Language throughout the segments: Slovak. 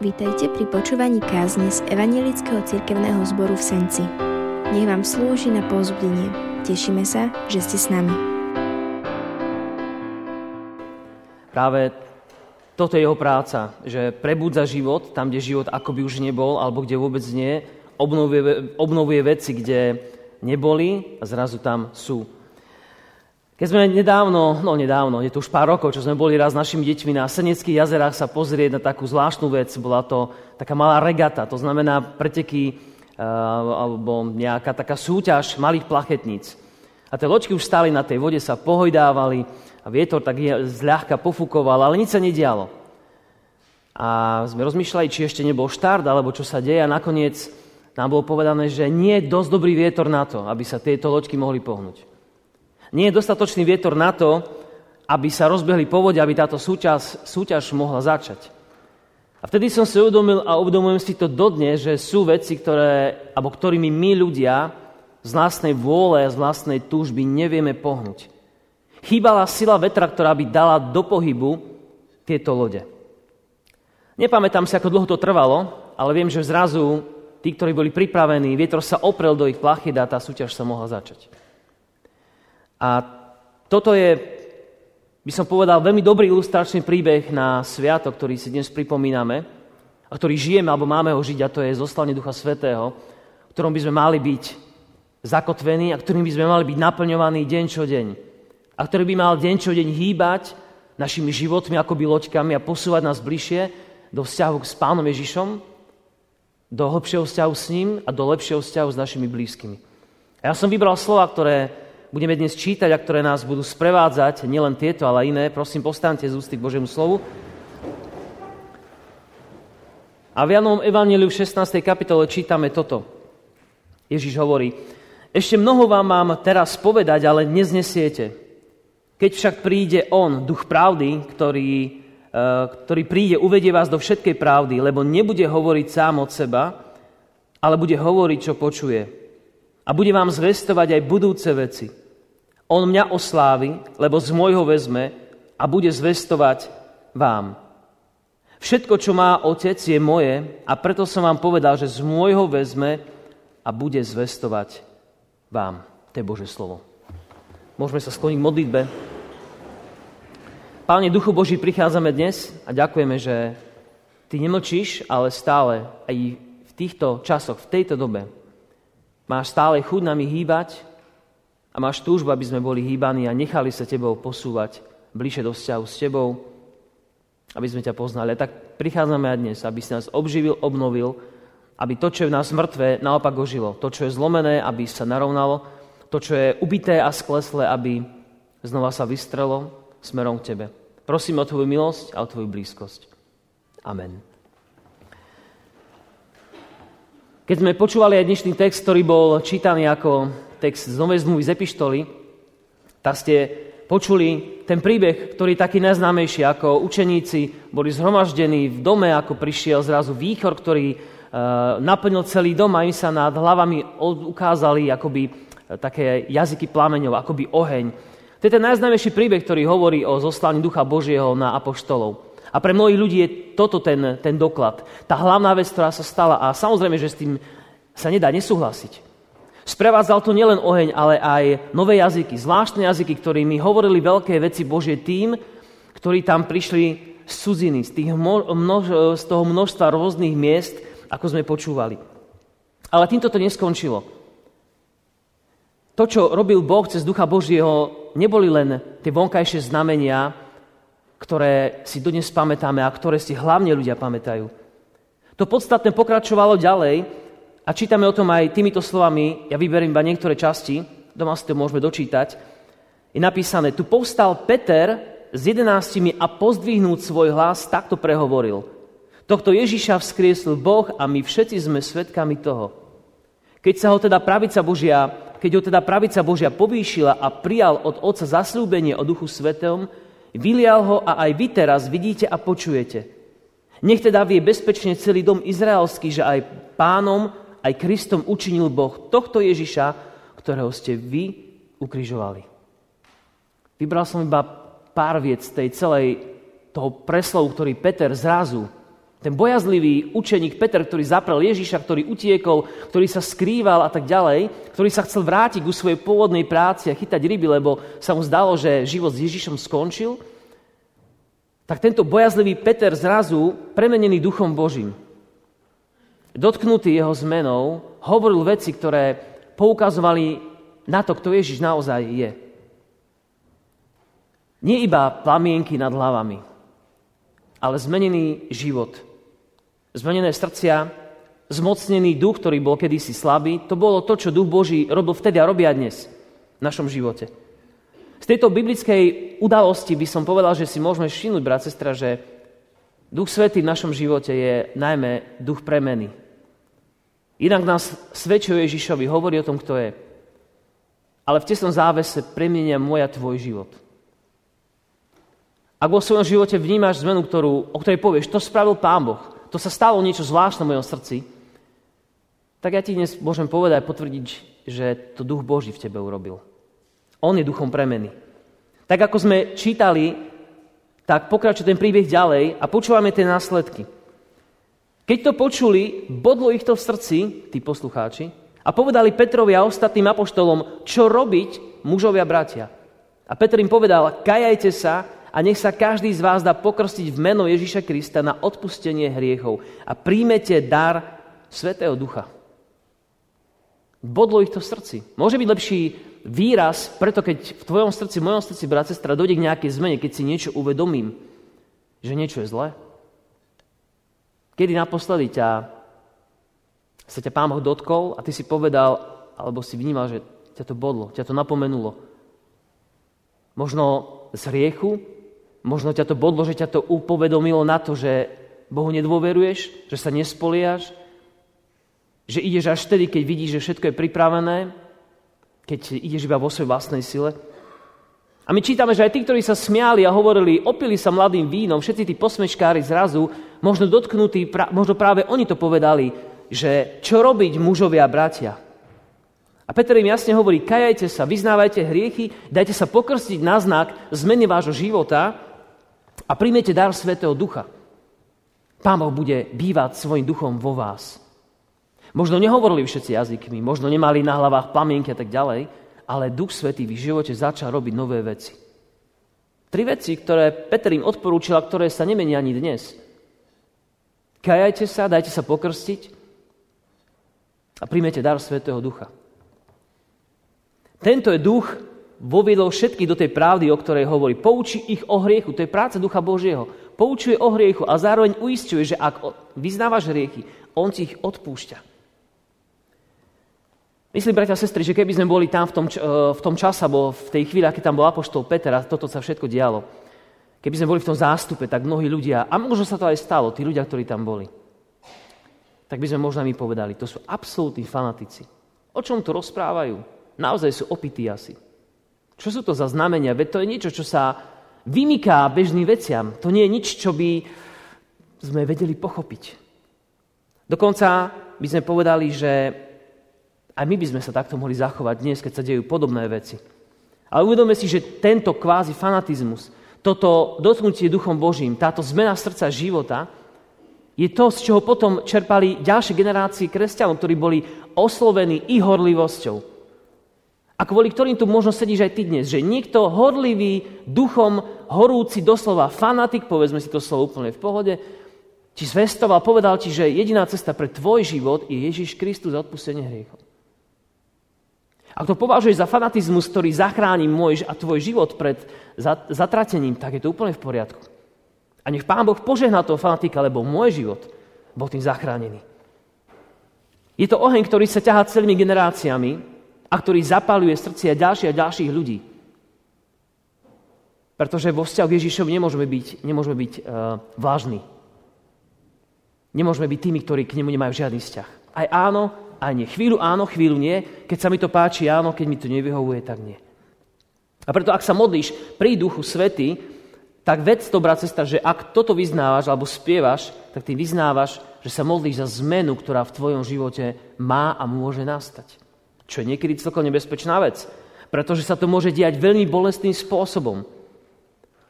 Vítajte pri počúvaní kázne z Evangelického cirkevného zboru v Senci. Nech vám slúži na pozbudenie. Tešíme sa, že ste s nami. Práve toto je jeho práca, že prebudza život tam, kde život akoby už nebol, alebo kde vôbec nie, obnovuje, obnovuje veci, kde neboli a zrazu tam sú. Keď sme nedávno, no nedávno, je to už pár rokov, čo sme boli raz s našimi deťmi na Seneckých jazerách sa pozrieť na takú zvláštnu vec. Bola to taká malá regata, to znamená preteky uh, alebo nejaká taká súťaž malých plachetníc. A tie loďky už stáli na tej vode, sa pohojdávali a vietor tak zľahka pofúkoval, ale nič sa nedialo. A sme rozmýšľali, či ešte nebol štart, alebo čo sa deje a nakoniec nám bolo povedané, že nie je dosť dobrý vietor na to, aby sa tieto loďky mohli pohnúť. Nie je dostatočný vietor na to, aby sa rozbehli povode, aby táto súťaž, súťaž mohla začať. A vtedy som si uvedomil a uvedomujem si to dodne, že sú veci, ktoré, alebo ktorými my ľudia z vlastnej vôle, z vlastnej túžby nevieme pohnúť. Chýbala sila vetra, ktorá by dala do pohybu tieto lode. Nepamätám si, ako dlho to trvalo, ale viem, že zrazu tí, ktorí boli pripravení, vietor sa oprel do ich plachy a tá súťaž sa mohla začať. A toto je, by som povedal, veľmi dobrý ilustračný príbeh na sviatok, ktorý si dnes pripomíname a ktorý žijeme, alebo máme ho žiť, a to je zoslanie Ducha Svetého, v ktorom by sme mali byť zakotvení a ktorým by sme mali byť naplňovaní deň čo deň. A ktorý by mal deň čo deň hýbať našimi životmi akoby loďkami a posúvať nás bližšie do vzťahu s Pánom Ježišom, do hlbšieho vzťahu s ním a do lepšieho vzťahu s našimi blízkymi. A ja som vybral slova, ktoré budeme dnes čítať a ktoré nás budú sprevádzať, nielen tieto, ale iné. Prosím, postante z ústy k Božiemu slovu. A v Janovom Evangeliu v 16. kapitole čítame toto. Ježiš hovorí, ešte mnoho vám mám teraz povedať, ale neznesiete. Keď však príde On, duch pravdy, ktorý, e, ktorý príde, uvedie vás do všetkej pravdy, lebo nebude hovoriť sám od seba, ale bude hovoriť, čo počuje. A bude vám zvestovať aj budúce veci. On mňa oslávi, lebo z môjho vezme a bude zvestovať vám. Všetko, čo má otec, je moje a preto som vám povedal, že z môjho vezme a bude zvestovať vám. To je Bože slovo. Môžeme sa skloniť k modlitbe. Páne Duchu Boží, prichádzame dnes a ďakujeme, že Ty nemlčíš, ale stále aj v týchto časoch, v tejto dobe máš stále chuť nami hýbať, a máš túžbu, aby sme boli hýbaní a nechali sa tebou posúvať bližšie do vzťahu s tebou, aby sme ťa poznali. A tak prichádzame aj dnes, aby si nás obživil, obnovil, aby to, čo je v nás mŕtve, naopak ožilo. To, čo je zlomené, aby sa narovnalo. To, čo je ubité a skleslé, aby znova sa vystrelo smerom k tebe. Prosím o tvoju milosť a o tvoju blízkosť. Amen. Keď sme počúvali aj dnešný text, ktorý bol čítaný ako text z Novej zmluvy z Epištoly, tak ste počuli ten príbeh, ktorý je taký najznámejší, ako učeníci boli zhromaždení v dome, ako prišiel zrazu výchor, ktorý uh, naplnil celý dom a im sa nad hlavami ukázali akoby e, také jazyky plameňov, akoby oheň. To je ten najznámejší príbeh, ktorý hovorí o zoslaní Ducha Božieho na apoštolov. A pre mnohých ľudí je toto ten, ten doklad. Tá hlavná vec, ktorá sa stala. A samozrejme, že s tým sa nedá nesúhlasiť. Sprevádzal to nielen oheň, ale aj nové jazyky, zvláštne jazyky, ktorými hovorili veľké veci Božie tým, ktorí tam prišli z cudziny, z, tých množ, z toho množstva rôznych miest, ako sme počúvali. Ale týmto to neskončilo. To, čo robil Boh cez Ducha Božieho, neboli len tie vonkajšie znamenia, ktoré si dodnes pamätáme a ktoré si hlavne ľudia pamätajú. To podstatné pokračovalo ďalej a čítame o tom aj týmito slovami, ja vyberiem iba niektoré časti, doma si to môžeme dočítať, je napísané, tu povstal Peter s jedenáctimi a pozdvihnúť svoj hlas, takto prehovoril. Tohto Ježiša vzkriesl Boh a my všetci sme svetkami toho. Keď sa ho teda pravica Božia, keď ho teda pravica Božia povýšila a prijal od Otca zaslúbenie o Duchu Svetom, vylial ho a aj vy teraz vidíte a počujete. Nech teda vie bezpečne celý dom izraelský, že aj pánom aj Kristom učinil Boh tohto Ježiša, ktorého ste vy ukrižovali. Vybral som iba pár viec tej celej toho preslovu, ktorý Peter zrazu Ten bojazlivý učeník Peter, ktorý zaprel Ježiša, ktorý utiekol, ktorý sa skrýval a tak ďalej, ktorý sa chcel vrátiť ku svojej pôvodnej práci a chytať ryby, lebo sa mu zdalo, že život s Ježišom skončil, tak tento bojazlivý Peter zrazu, premenený duchom Božím, dotknutý jeho zmenou, hovoril veci, ktoré poukazovali na to, kto Ježiš naozaj je. Nie iba plamienky nad hlavami, ale zmenený život zmenené srdcia, zmocnený duch, ktorý bol kedysi slabý, to bolo to, čo duch Boží robil vtedy a robia dnes v našom živote. Z tejto biblickej udalosti by som povedal, že si môžeme všimnúť, brat, sestra, že duch svetý v našom živote je najmä duch premeny. Inak nás svedčuje Ježišovi, hovorí o tom, kto je. Ale v tesnom závese premienia môj a tvoj život. Ak vo svojom živote vnímaš zmenu, ktorú, o ktorej povieš, to spravil Pán Boh, to sa stalo niečo zvláštne v mojom srdci, tak ja ti dnes môžem povedať, potvrdiť, že to duch Boží v tebe urobil. On je duchom premeny. Tak ako sme čítali, tak pokračuje ten príbeh ďalej a počúvame tie následky. Keď to počuli, bodlo ich to v srdci, tí poslucháči, a povedali Petrovi a ostatným apoštolom, čo robiť mužovia bratia. A Petr im povedal, kajajte sa a nech sa každý z vás dá pokrstiť v meno Ježíša Krista na odpustenie hriechov a príjmete dar Svetého Ducha. Bodlo ich to v srdci. Môže byť lepší výraz, preto keď v tvojom srdci, v mojom srdci, brat, sestra, dojde k nejakej zmene, keď si niečo uvedomím, že niečo je zlé. Kedy naposledy ťa, sa ťa Pán Boh dotkol a ty si povedal, alebo si vnímal, že ťa to bodlo, ťa to napomenulo. Možno z hriechu, Možno ťa to bodlo, že ťa to upovedomilo na to, že Bohu nedôveruješ, že sa nespoliaš, že ideš až vtedy, keď vidíš, že všetko je pripravené, keď ideš iba vo svojej vlastnej sile. A my čítame, že aj tí, ktorí sa smiali a hovorili, opili sa mladým vínom, všetci tí posmečkári zrazu, možno dotknutí, možno práve oni to povedali, že čo robiť mužovia a bratia. A Peter im jasne hovorí, kajajte sa, vyznávajte hriechy, dajte sa pokrstiť na znak zmeny vášho života, a príjmete dar Svetého Ducha. Pán Boh bude bývať svojim duchom vo vás. Možno nehovorili všetci jazykmi, možno nemali na hlavách plamienky a tak ďalej, ale Duch Svetý v živote začal robiť nové veci. Tri veci, ktoré Peter im odporúčil a ktoré sa nemenia ani dnes. Kajajte sa, dajte sa pokrstiť a príjmete dar Svetého Ducha. Tento je duch, voviedol všetkých do tej pravdy, o ktorej hovorí. Poučí ich o hriechu, to je práca Ducha Božieho. Poučuje o hriechu a zároveň uistuje, že ak vyznávaš hriechy, on si ich odpúšťa. Myslím, bratia a sestry, že keby sme boli tam v tom, e, v tom čase, alebo v tej chvíli, keď tam bol apoštol Peter a toto sa všetko dialo, keby sme boli v tom zástupe, tak mnohí ľudia, a možno sa to aj stalo, tí ľudia, ktorí tam boli, tak by sme možno mi povedali, to sú absolútni fanatici. O čom tu rozprávajú? Naozaj sú opití asi. Čo sú to za znamenia? Veď to je niečo, čo sa vymyká bežným veciam. To nie je nič, čo by sme vedeli pochopiť. Dokonca by sme povedali, že aj my by sme sa takto mohli zachovať dnes, keď sa dejú podobné veci. Ale uvedome si, že tento kvázi fanatizmus, toto dotknutie Duchom Božím, táto zmena srdca života, je to, z čoho potom čerpali ďalšie generácie kresťanov, ktorí boli oslovení i horlivosťou a kvôli ktorým tu možno sedíš aj ty dnes, že niekto horlivý, duchom horúci, doslova fanatik, povedzme si to slovo úplne v pohode, ti zvestoval, povedal ti, že jediná cesta pre tvoj život je Ježiš Kristus za odpustenie hriechov. Ak to považuješ za fanatizmus, ktorý zachráni môj a tvoj život pred zatratením, tak je to úplne v poriadku. A nech Pán Boh požehná toho fanatika, lebo môj život bol tým zachránený. Je to oheň, ktorý sa ťahá celými generáciami a ktorý zapaluje srdcia ďalších a ďalších ľudí. Pretože vo vzťahu k Ježišovi nemôžeme byť, nemôžeme byť uh, vážni. Nemôžeme byť tými, ktorí k nemu nemajú žiadny vzťah. Aj áno, aj nie. Chvíľu áno, chvíľu nie. Keď sa mi to páči, áno, keď mi to nevyhovuje, tak nie. A preto, ak sa modlíš pri duchu svety, tak ved to, brat, sestra, že ak toto vyznávaš alebo spievaš, tak ty vyznávaš, že sa modlíš za zmenu, ktorá v tvojom živote má a môže nastať. Čo je niekedy celkom nebezpečná vec, pretože sa to môže diať veľmi bolestným spôsobom.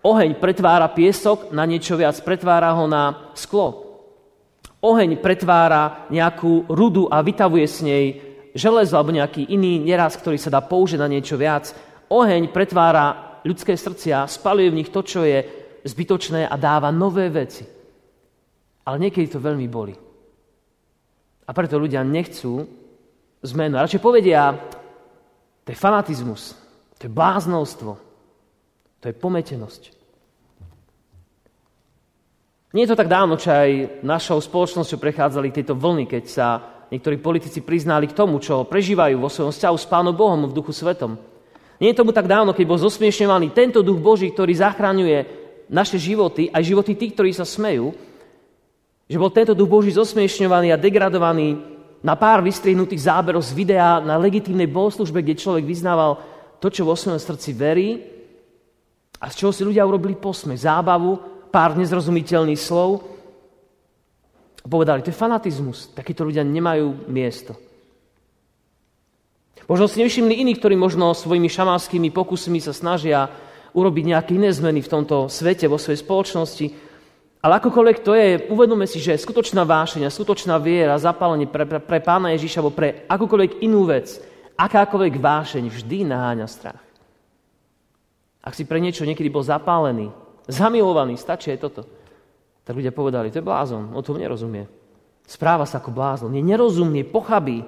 Oheň pretvára piesok na niečo viac, pretvára ho na sklo. Oheň pretvára nejakú rudu a vytavuje s nej železo alebo nejaký iný neraz, ktorý sa dá použiť na niečo viac. Oheň pretvára ľudské srdcia, spaluje v nich to, čo je zbytočné a dáva nové veci. Ale niekedy to veľmi boli. A preto ľudia nechcú zmenu. A radšej povedia, to je fanatizmus, to je bláznostvo, to je pometenosť. Nie je to tak dávno, čo aj našou spoločnosťou prechádzali tieto vlny, keď sa niektorí politici priznali k tomu, čo prežívajú vo svojom vzťahu s Pánom Bohom v duchu svetom. Nie je tomu tak dávno, keď bol zosmiešňovaný tento duch Boží, ktorý zachraňuje naše životy, aj životy tých, ktorí sa smejú, že bol tento duch Boží zosmiešňovaný a degradovaný na pár vystrihnutých záberov z videa na legitímnej bohoslužbe, kde človek vyznával to, čo vo svojom srdci verí a z čoho si ľudia urobili posmech, zábavu pár nezrozumiteľných slov povedali, to je fanatizmus, takíto ľudia nemajú miesto. Možno si nevšimli iní, ktorí možno svojimi šamánskymi pokusmi sa snažia urobiť nejaké iné zmeny v tomto svete, vo svojej spoločnosti. Ale akokoľvek to je, uvedome si, že skutočná vášenia, skutočná viera, zapálenie pre, pre, pre pána Ježiša alebo pre akúkoľvek inú vec, akákoľvek vášeň vždy naháňa strach. Ak si pre niečo niekedy bol zapálený, zamilovaný, stačí aj toto. Tak ľudia povedali, to je blázon, o tom nerozumie. Správa sa ako blázon, je nerozumný, pochabý.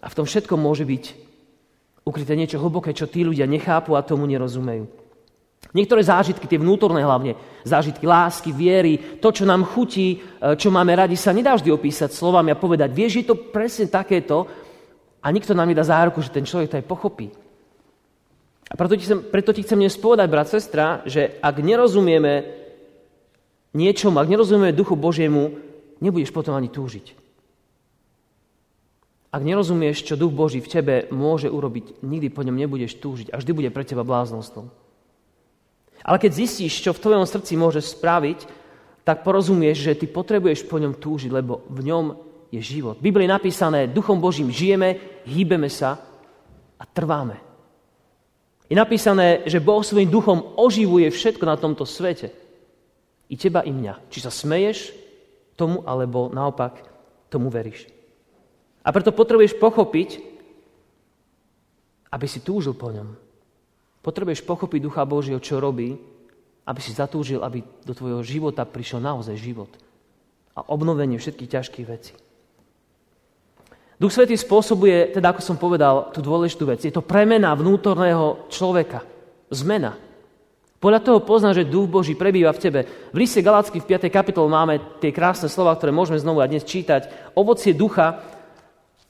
A v tom všetkom môže byť ukryté niečo hlboké, čo tí ľudia nechápu a tomu nerozumejú. Niektoré zážitky, tie vnútorné hlavne, zážitky lásky, viery, to, čo nám chutí, e, čo máme radi, sa nedá vždy opísať slovami a povedať, vieš, je to presne takéto a nikto nám nedá záruku, že ten človek to aj pochopí. A preto ti, chcem, preto ti chcem dnes povedať, brat, sestra, že ak nerozumieme niečomu, ak nerozumieme Duchu Božiemu, nebudeš potom ani túžiť. Ak nerozumieš, čo Duch Boží v tebe môže urobiť, nikdy po ňom nebudeš túžiť a vždy bude pre teba bláznostvom. Ale keď zistíš, čo v tvojom srdci môže spraviť, tak porozumieš, že ty potrebuješ po ňom túžiť, lebo v ňom je život. V Biblii je napísané, Duchom Božím žijeme, hýbeme sa a trváme. Je napísané, že Boh svojim duchom oživuje všetko na tomto svete. I teba, i mňa. Či sa smeješ tomu, alebo naopak tomu veríš. A preto potrebuješ pochopiť, aby si túžil po ňom. Potrebuješ pochopiť Ducha Božieho, čo robí, aby si zatúžil, aby do tvojho života prišiel naozaj život a obnovenie všetkých ťažkých vecí. Duch Svetý spôsobuje, teda ako som povedal, tú dôležitú vec. Je to premena vnútorného človeka. Zmena. Podľa toho pozná, že Duch Boží prebýva v tebe. V liste Galacky v 5. kapitole máme tie krásne slova, ktoré môžeme znovu a dnes čítať. Ovocie ducha,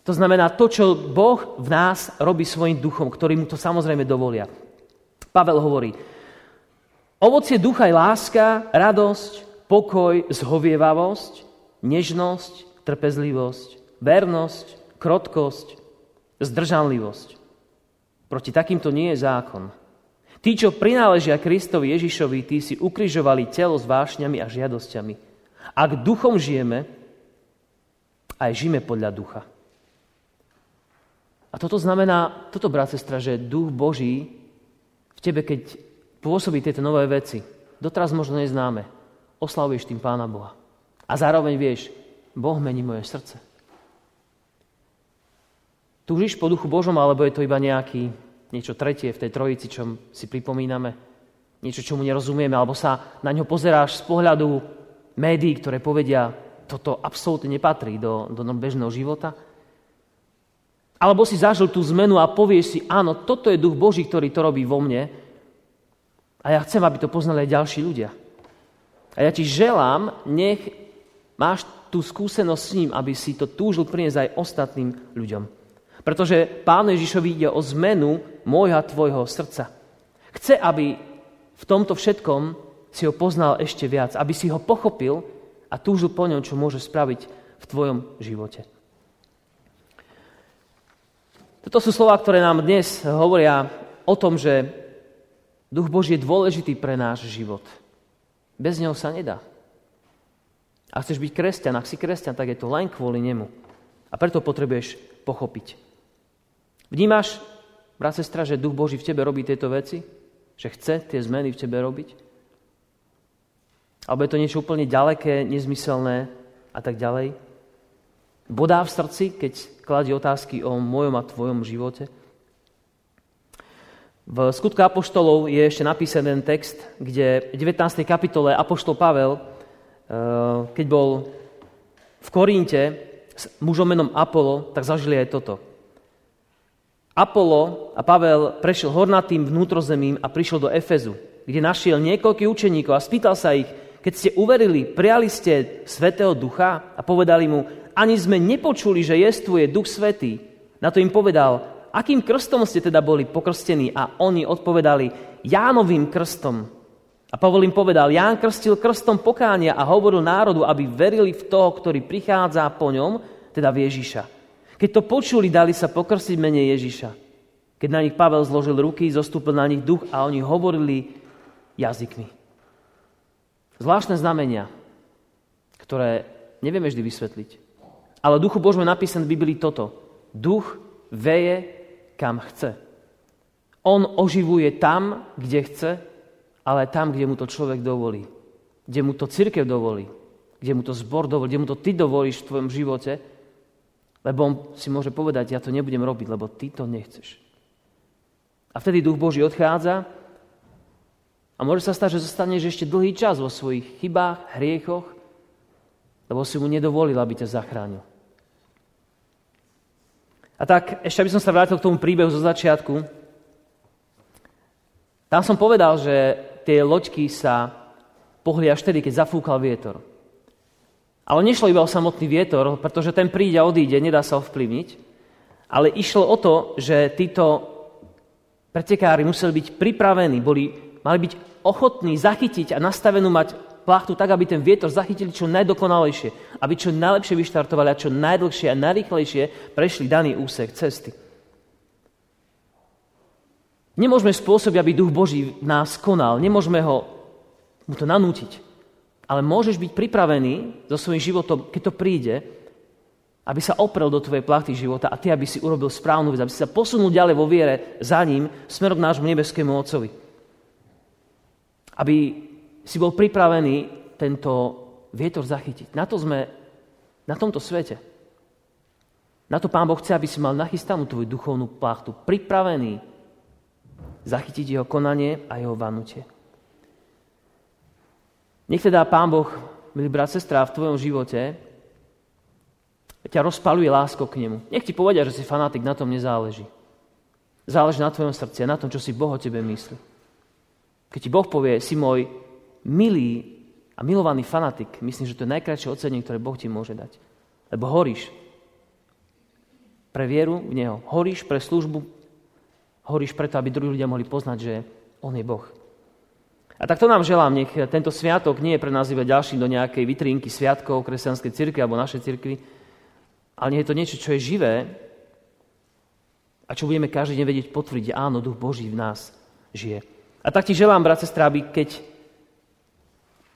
to znamená to, čo Boh v nás robí svojim duchom, ktorý mu to samozrejme dovolia. Pavel hovorí, ovocie ducha je láska, radosť, pokoj, zhovievavosť, nežnosť, trpezlivosť, vernosť, krotkosť, zdržanlivosť. Proti takýmto nie je zákon. Tí, čo prináležia Kristovi Ježišovi, tí si ukrižovali telo s vášňami a žiadosťami. Ak duchom žijeme, aj žijeme podľa ducha. A toto znamená, toto, brat, sestra, že duch Boží v tebe, keď pôsobí tieto nové veci, doteraz možno neznáme, oslavuješ tým Pána Boha. A zároveň vieš, Boh mení moje srdce. Túžiš po duchu Božom, alebo je to iba nejaký, niečo tretie v tej trojici, čo si pripomíname? Niečo, čomu nerozumieme, alebo sa na ňo pozeráš z pohľadu médií, ktoré povedia, toto absolútne nepatrí do, do bežného života? Alebo si zažil tú zmenu a povieš si, áno, toto je duch Boží, ktorý to robí vo mne a ja chcem, aby to poznali aj ďalší ľudia. A ja ti želám, nech máš tú skúsenosť s ním, aby si to túžil priniesť aj ostatným ľuďom. Pretože Pán Ježišovi ide o zmenu môjho a tvojho srdca. Chce, aby v tomto všetkom si ho poznal ešte viac, aby si ho pochopil a túžil po ňom, čo môže spraviť v tvojom živote. Toto sú slova, ktoré nám dnes hovoria o tom, že Duch Boží je dôležitý pre náš život. Bez neho sa nedá. Ak chceš byť kresťan, ak si kresťan, tak je to len kvôli nemu. A preto potrebuješ pochopiť. Vnímaš, brat, sestra, že Duch Boží v tebe robí tieto veci? Že chce tie zmeny v tebe robiť? Alebo je to niečo úplne ďaleké, nezmyselné a tak ďalej? Bodá v srdci, keď kladie otázky o mojom a tvojom živote? V skutku Apoštolov je ešte napísaný ten text, kde v 19. kapitole Apoštol Pavel, eh, keď bol v Korínte s mužom menom Apollo, tak zažili aj toto. Apollo a Pavel prešiel hornatým vnútrozemím a prišiel do Efezu, kde našiel niekoľkých učeníkov a spýtal sa ich, keď ste uverili, prijali ste Svetého Ducha a povedali mu, ani sme nepočuli, že jestvuje Duch Svetý. Na to im povedal, akým krstom ste teda boli pokrstení? A oni odpovedali, Jánovým krstom. A Pavol im povedal, Ján krstil krstom pokánia a hovoril národu, aby verili v toho, ktorý prichádza po ňom, teda v Ježiša. Keď to počuli, dali sa pokrstiť mene Ježiša. Keď na nich Pavel zložil ruky, zostúpil na nich duch a oni hovorili jazykmi. Zvláštne znamenia, ktoré nevieme vždy vysvetliť. Ale duchu Božme napísané v Biblii toto. Duch veje, kam chce. On oživuje tam, kde chce, ale tam, kde mu to človek dovolí. Kde mu to církev dovolí. Kde mu to zbor dovolí. Kde mu to ty dovolíš v tvojom živote. Lebo on si môže povedať, ja to nebudem robiť, lebo ty to nechceš. A vtedy duch Boží odchádza a môže sa stať, že zostaneš ešte dlhý čas vo svojich chybách, hriechoch, lebo si mu nedovolil, aby ťa zachránil. A tak ešte aby som sa vrátil k tomu príbehu zo začiatku. Tam som povedal, že tie loďky sa pohli až vtedy, keď zafúkal vietor. Ale nešlo iba o samotný vietor, pretože ten príde a odíde, nedá sa ovplyvniť. Ale išlo o to, že títo pretekári museli byť pripravení, boli mali byť ochotní zachytiť a nastavenú mať plachtu tak, aby ten vietor zachytili čo najdokonalejšie, aby čo najlepšie vyštartovali a čo najdlhšie a najrychlejšie prešli daný úsek cesty. Nemôžeme spôsobiť, aby duch Boží nás konal. Nemôžeme ho mu to nanútiť. Ale môžeš byť pripravený so svojím životom, keď to príde, aby sa oprel do tvojej plachty života a ty, aby si urobil správnu vec, aby si sa posunul ďalej vo viere za ním, smerom k nášmu nebeskému Otcovi aby si bol pripravený tento vietor zachytiť. Na to sme na tomto svete. Na to Pán Boh chce, aby si mal nachystanú tvoju duchovnú plachtu, pripravený zachytiť jeho konanie a jeho vanutie. Nech teda Pán Boh, milý brat, sestra, v tvojom živote ťa rozpaluje lásko k nemu. Nech ti povedia, že si fanatik, na tom nezáleží. Záleží na tvojom srdci a na tom, čo si Boh o tebe myslí. Keď ti Boh povie, si môj milý a milovaný fanatik, myslím, že to je najkrajšie ocenenie, ktoré Boh ti môže dať. Lebo horíš pre vieru v Neho. Horíš pre službu, horíš preto, aby druhí ľudia mohli poznať, že On je Boh. A tak to nám želám, nech tento sviatok nie je pre nás iba ďalší do nejakej vitrínky sviatkov kresťanskej cirkvi alebo našej cirkvi, ale nie je to niečo, čo je živé a čo budeme každý deň vedieť potvrdiť, áno, Duch Boží v nás žije. A tak ti želám, brat, sestra, aby keď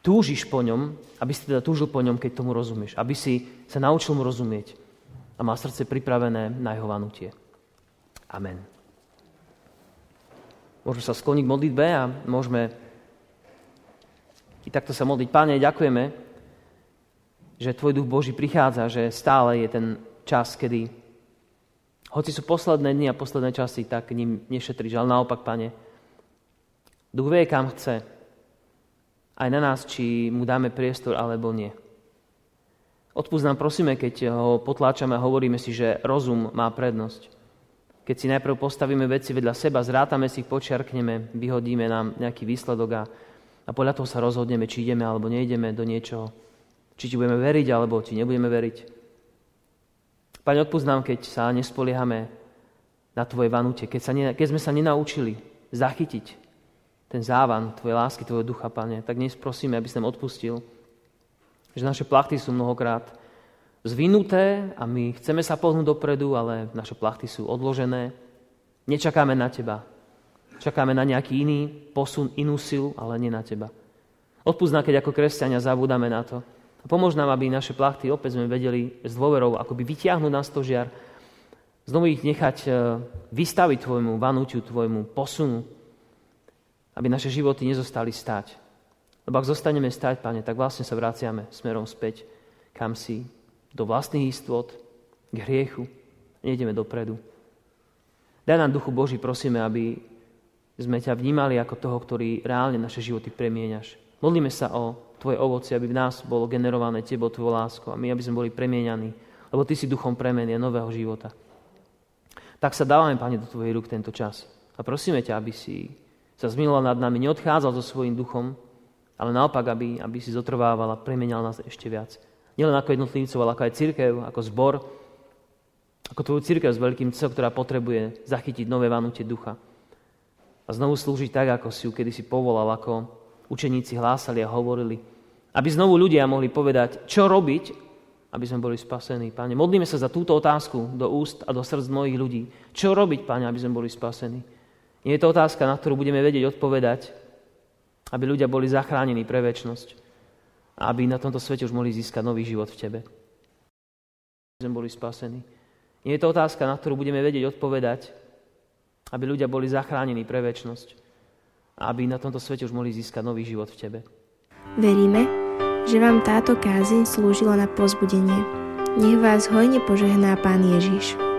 túžiš po ňom, aby si teda túžil po ňom, keď tomu rozumieš. Aby si sa naučil mu rozumieť a má srdce pripravené na jeho vanutie. Amen. Môžeme sa skloniť k modlitbe a môžeme i takto sa modliť. Páne, ďakujeme, že Tvoj duch Boží prichádza, že stále je ten čas, kedy hoci sú posledné dni a posledné časy, tak ním nešetríš. Ale naopak, Pane, Duch vie, kam chce. Aj na nás, či mu dáme priestor alebo nie. Odpúsť nám prosíme, keď ho potláčame a hovoríme si, že rozum má prednosť. Keď si najprv postavíme veci vedľa seba, zrátame si ich, počiarkneme, vyhodíme nám nejaký výsledok a, a podľa toho sa rozhodneme, či ideme alebo neideme do niečoho. Či ti budeme veriť, alebo ti nebudeme veriť. Pane, odpúsť nám, keď sa nespoliehame na Tvoje vanute, keď, sa ne, keď sme sa nenaučili zachytiť ten závan Tvojej lásky, Tvojho ducha, Pane, tak dnes prosíme, aby si nám odpustil, že naše plachty sú mnohokrát zvinuté a my chceme sa pohnúť dopredu, ale naše plachty sú odložené. Nečakáme na Teba. Čakáme na nejaký iný posun, inú silu, ale nie na Teba. Odpúsť keď ako kresťania zabúdame na to. A pomôž nám, aby naše plachty opäť sme vedeli s dôverou akoby vytiahnuť na stožiar, znovu ich nechať e, vystaviť Tvojmu vanúťu, Tvojmu posunu, aby naše životy nezostali stať. Lebo ak zostaneme stať, Pane, tak vlastne sa vraciame smerom späť, kam si, do vlastných istot, k hriechu. Nejdeme dopredu. Daj nám, Duchu Boží, prosíme, aby sme ťa vnímali ako toho, ktorý reálne naše životy premieňaš. Modlíme sa o Tvoje ovoci, aby v nás bolo generované Tebo, Tvoju lásku a my, aby sme boli premieňaní, lebo Ty si duchom premenia nového života. Tak sa dávame, Pane, do Tvojej rúk tento čas. A prosíme ťa, aby si sa zmiloval nad nami, neodchádzal so svojím duchom, ale naopak, aby, aby si zotrvával a premenial nás ešte viac. Nielen ako jednotlivcov, ale ako aj církev, ako zbor, ako tvoju církev s veľkým C, ktorá potrebuje zachytiť nové vanutie ducha. A znovu slúžiť tak, ako si ju kedysi povolal, ako učeníci hlásali a hovorili. Aby znovu ľudia mohli povedať, čo robiť, aby sme boli spasení. Pane, modlíme sa za túto otázku do úst a do srdc mnohých ľudí. Čo robiť, Pane, aby sme boli spasení? Nie je to otázka, na ktorú budeme vedieť odpovedať, aby ľudia boli zachránení pre väčnosť a aby na tomto svete už mohli získať nový život v Tebe. Aby sme boli spasení. Nie je to otázka, na ktorú budeme vedieť odpovedať, aby ľudia boli zachránení pre väčnosť a aby na tomto svete už mohli získať nový život v Tebe. Veríme, že vám táto kázeň slúžila na pozbudenie. Nech vás hojne požehná Pán Ježiš.